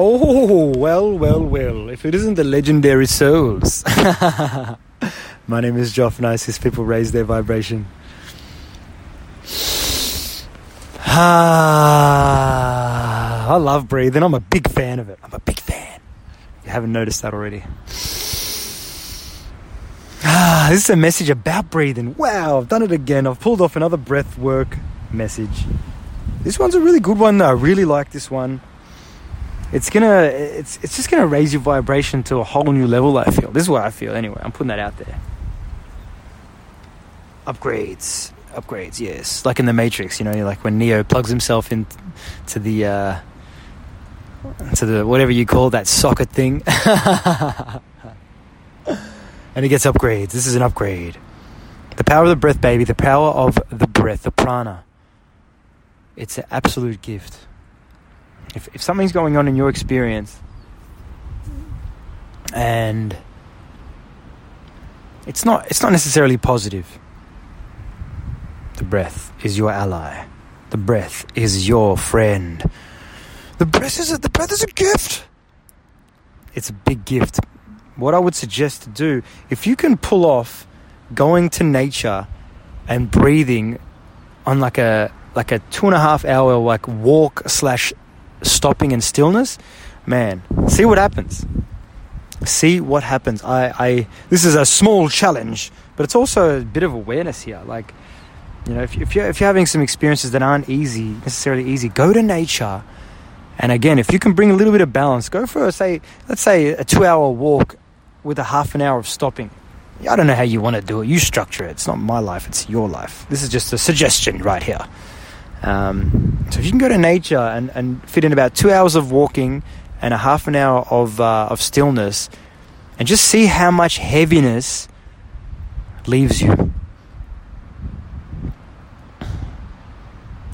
Oh, well, well, well. If it isn't the legendary souls. My name is Joff Nice. People raise their vibration. Ah, I love breathing. I'm a big fan of it. I'm a big fan. You haven't noticed that already. Ah, this is a message about breathing. Wow, I've done it again. I've pulled off another breath work message. This one's a really good one. I really like this one. It's gonna, it's it's just gonna raise your vibration to a whole new level. I feel. This is what I feel. Anyway, I'm putting that out there. Upgrades, upgrades. Yes, like in the Matrix. You know, like when Neo plugs himself in to the uh, to the whatever you call that socket thing, and he gets upgrades. This is an upgrade. The power of the breath, baby. The power of the breath, the prana. It's an absolute gift. If, if something's going on in your experience and it's not it's not necessarily positive. The breath is your ally. The breath is your friend. The breath is a, the breath is a gift. It's a big gift. What I would suggest to do, if you can pull off going to nature and breathing on like a like a two and a half hour like walk slash stopping and stillness, man, see what happens. See what happens. I, I this is a small challenge, but it's also a bit of awareness here. Like, you know, if, if you're if you're having some experiences that aren't easy, necessarily easy, go to nature. And again, if you can bring a little bit of balance, go for a, say, let's say a two-hour walk with a half an hour of stopping. I don't know how you want to do it. You structure it. It's not my life. It's your life. This is just a suggestion right here. Um, so if you can go to nature and, and fit in about two hours of walking and a half an hour of, uh, of stillness and just see how much heaviness leaves you.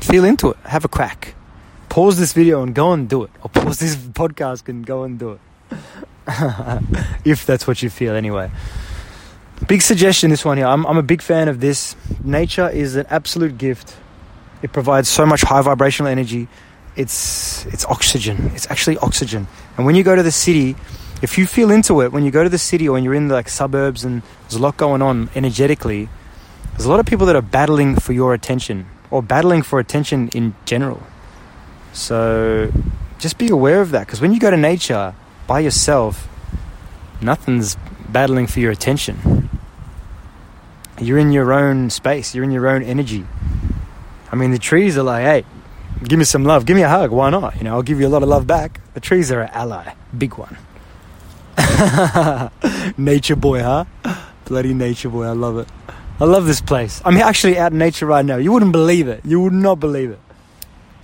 Feel into it. Have a crack. Pause this video and go and do it. Or pause this podcast and go and do it. if that's what you feel, anyway. Big suggestion, this one here. I'm, I'm a big fan of this. Nature is an absolute gift it provides so much high vibrational energy. It's it's oxygen. It's actually oxygen. And when you go to the city, if you feel into it, when you go to the city or when you're in the like suburbs and there's a lot going on energetically, there's a lot of people that are battling for your attention or battling for attention in general. So just be aware of that because when you go to nature by yourself, nothing's battling for your attention. You're in your own space, you're in your own energy. I mean, the trees are like, hey, give me some love, give me a hug, why not? You know, I'll give you a lot of love back. The trees are an ally, big one. nature boy, huh? Bloody nature boy, I love it. I love this place. I'm actually out in nature right now. You wouldn't believe it. You would not believe it.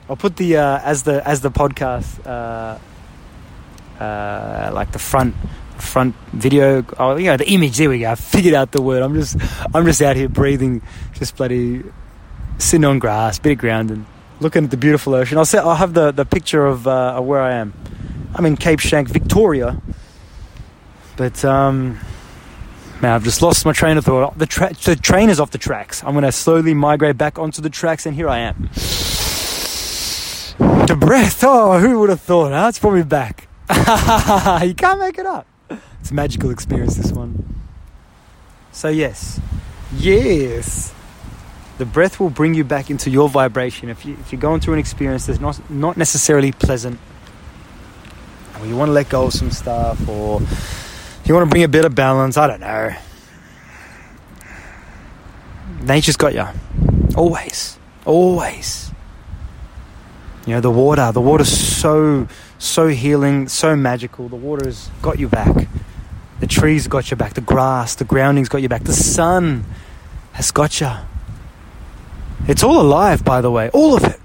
I'll put the uh, as the as the podcast uh, uh, like the front front video. Oh, you know the image. There we go. I figured out the word. I'm just I'm just out here breathing, just bloody sitting on grass, bit of ground, and looking at the beautiful ocean. I'll, say, I'll have the, the picture of, uh, where I am. I'm in Cape Schanck, Victoria. But, um, man, I've just lost my train of thought. The, tra- the train is off the tracks. I'm going to slowly migrate back onto the tracks, and here I am. The breath. Oh, who would have thought? Huh? It's probably back. you can't make it up. It's a magical experience, this one. So, yes. Yes the breath will bring you back into your vibration. If, you, if you're going through an experience that's not, not necessarily pleasant, or you want to let go of some stuff, or you want to bring a bit of balance, I don't know. Nature's got you. Always. Always. You know, the water, the water's so, so healing, so magical. The water's got you back. The trees got you back. The grass, the grounding's got you back. The sun has got you. It's all alive, by the way. All of it.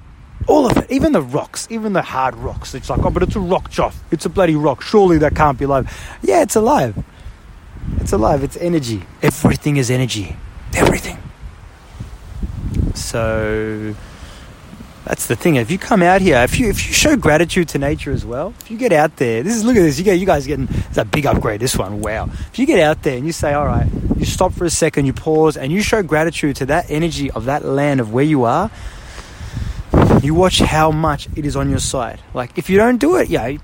All of it. Even the rocks. Even the hard rocks. It's like, oh, but it's a rock, Joff. It's a bloody rock. Surely that can't be alive. Yeah, it's alive. It's alive. It's energy. Everything is energy. Everything. So that's the thing. If you come out here, if you if you show gratitude to nature as well, if you get out there, this is look at this. You get you guys getting it's a big upgrade. This one, wow. If you get out there and you say, all right, you stop for a second, you pause, and you show gratitude to that energy of that land of where you are. You watch how much it is on your side. Like if you don't do it, yeah,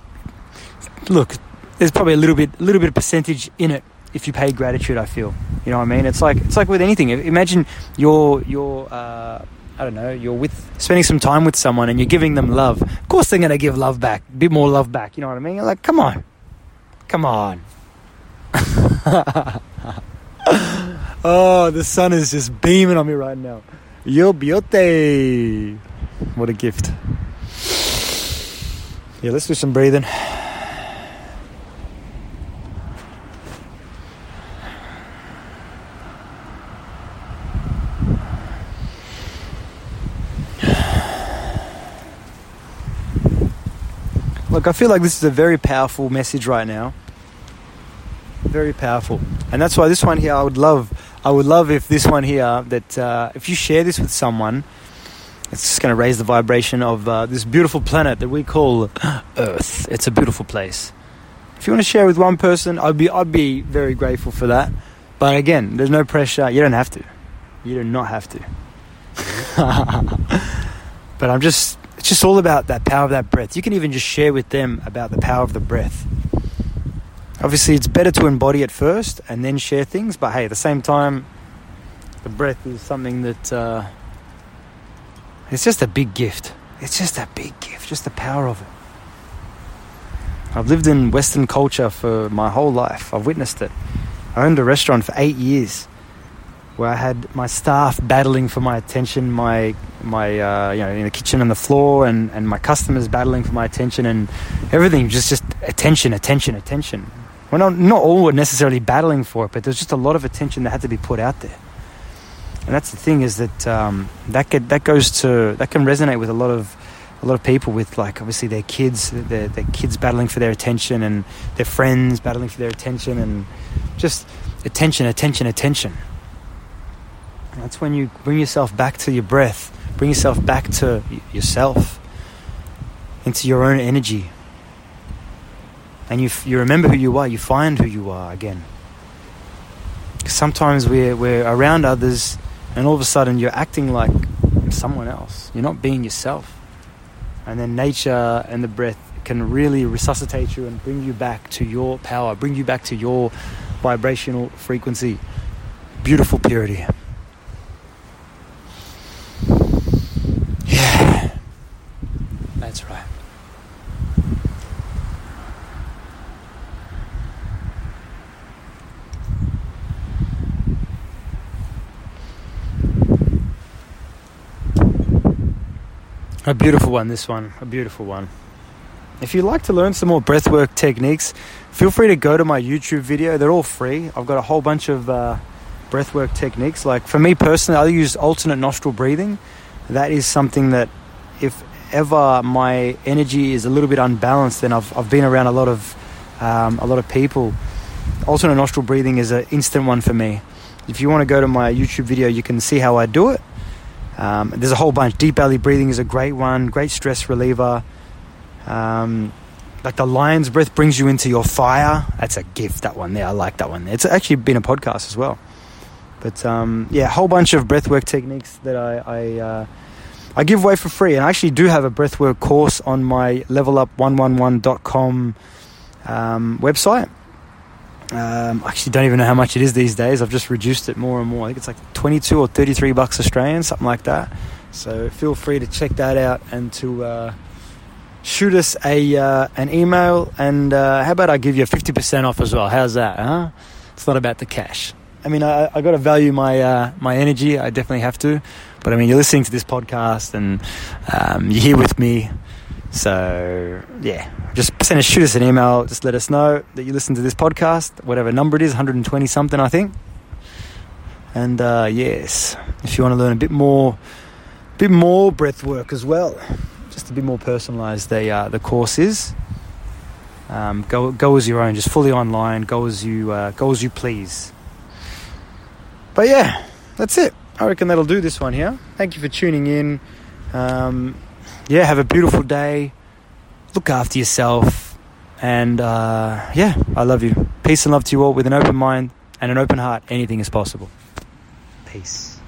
look, there's probably a little bit, a little bit of percentage in it if you pay gratitude. I feel, you know what I mean. It's like it's like with anything. Imagine you're you're uh, I don't know, you're with spending some time with someone and you're giving them love. Of course, they're gonna give love back, a bit more love back. You know what I mean? Like, come on, come on. oh, the sun is just beaming on me right now. Yo beauty. What a gift. Yeah, let's do some breathing. Look, I feel like this is a very powerful message right now. Very powerful, and that's why this one here I would love. I would love if this one here that uh, if you share this with someone, it's just going to raise the vibration of uh, this beautiful planet that we call Earth. It's a beautiful place. If you want to share with one person, I'd be I'd be very grateful for that. But again, there's no pressure. You don't have to. You do not have to. but I'm just it's just all about that power of that breath. You can even just share with them about the power of the breath. Obviously, it's better to embody it first and then share things, but hey, at the same time, the breath is something that uh, it's just a big gift. It's just a big gift, just the power of it. I've lived in Western culture for my whole life. I've witnessed it. I owned a restaurant for eight years where I had my staff battling for my attention, my my uh, you know in the kitchen and the floor, and, and my customers battling for my attention, and everything just just attention, attention, attention. Well, not not all were necessarily battling for it, but there's just a lot of attention that had to be put out there. And that's the thing is that um, that could, that goes to that can resonate with a lot of a lot of people with like obviously their kids, their, their kids battling for their attention, and their friends battling for their attention, and just attention, attention, attention. That's when you bring yourself back to your breath, bring yourself back to yourself, into your own energy. And you, you remember who you are, you find who you are again. Sometimes we're, we're around others, and all of a sudden you're acting like someone else. You're not being yourself. And then nature and the breath can really resuscitate you and bring you back to your power, bring you back to your vibrational frequency. Beautiful purity. A beautiful one, this one. A beautiful one. If you'd like to learn some more breathwork techniques, feel free to go to my YouTube video. They're all free. I've got a whole bunch of uh, breathwork techniques. Like for me personally, I use alternate nostril breathing. That is something that, if ever my energy is a little bit unbalanced, then I've, I've been around a lot of um, a lot of people. Alternate nostril breathing is an instant one for me. If you want to go to my YouTube video, you can see how I do it. Um, there's a whole bunch. Deep belly breathing is a great one, great stress reliever. Um, like the lion's breath brings you into your fire. That's a gift, that one there. I like that one. It's actually been a podcast as well. But um, yeah, a whole bunch of breathwork techniques that I, I, uh, I give away for free. And I actually do have a breathwork course on my levelup111.com um, website. Um, I actually don't even know how much it is these days. I've just reduced it more and more. I think it's like 22 or 33 bucks Australian, something like that. So feel free to check that out and to uh, shoot us a uh, an email. And uh, how about I give you 50% off as well? How's that? Huh? It's not about the cash. I mean, I, I got to value my uh, my energy. I definitely have to. But I mean, you're listening to this podcast and um, you're here with me. So yeah, just send us, shoot us an email. Just let us know that you listen to this podcast, whatever number it is, 120 something, I think. And uh, yes, if you want to learn a bit more, a bit more breath work as well, just a bit more personalised, the uh, the course is. Um, go go as your own, just fully online. Go as you uh, go as you please. But yeah, that's it. I reckon that'll do this one here. Thank you for tuning in. Um, yeah, have a beautiful day. Look after yourself. And uh, yeah, I love you. Peace and love to you all with an open mind and an open heart. Anything is possible. Peace.